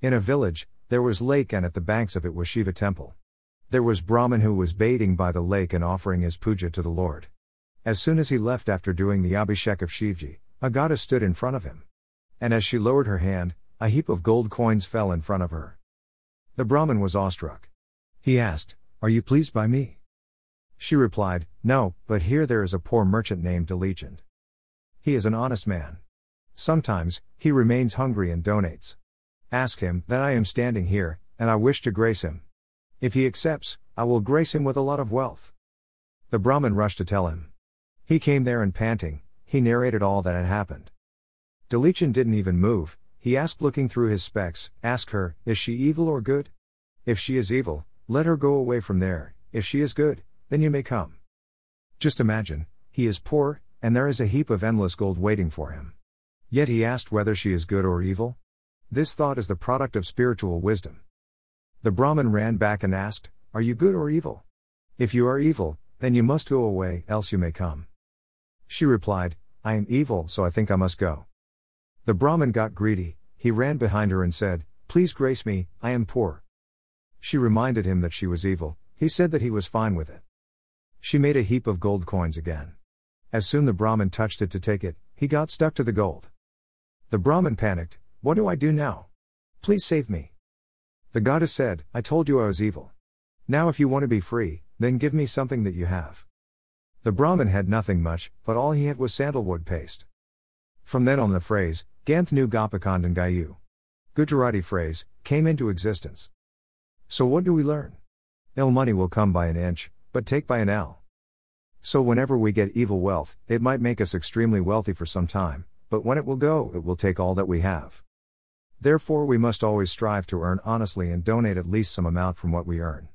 In a village, there was lake and at the banks of it was Shiva temple. There was Brahman who was bathing by the lake and offering his puja to the Lord. As soon as he left after doing the Abhishek of Shivji, a goddess stood in front of him. And as she lowered her hand, a heap of gold coins fell in front of her. The Brahmin was awestruck. He asked, Are you pleased by me? She replied, No, but here there is a poor merchant named Delichand. He is an honest man. Sometimes, he remains hungry and donates. Ask him that I am standing here, and I wish to grace him. If he accepts, I will grace him with a lot of wealth. The Brahmin rushed to tell him. He came there and panting, he narrated all that had happened. Delichand didn't even move, he asked looking through his specs, Ask her, is she evil or good? If she is evil, let her go away from there, if she is good, then you may come. Just imagine, he is poor, and there is a heap of endless gold waiting for him. Yet he asked whether she is good or evil? This thought is the product of spiritual wisdom. The Brahmin ran back and asked, Are you good or evil? If you are evil, then you must go away, else you may come. She replied, I am evil, so I think I must go. The Brahmin got greedy, he ran behind her and said, Please grace me, I am poor. She reminded him that she was evil, he said that he was fine with it. She made a heap of gold coins again. As soon the Brahmin touched it to take it, he got stuck to the gold. The Brahmin panicked, what do I do now? Please save me. The goddess said, I told you I was evil. Now, if you want to be free, then give me something that you have. The Brahmin had nothing much, but all he had was sandalwood paste. From then on, the phrase, Ganth nu Gopichandan Gayu, Gujarati phrase, came into existence. So, what do we learn? Ill money will come by an inch, but take by an ell. So, whenever we get evil wealth, it might make us extremely wealthy for some time, but when it will go, it will take all that we have. Therefore, we must always strive to earn honestly and donate at least some amount from what we earn.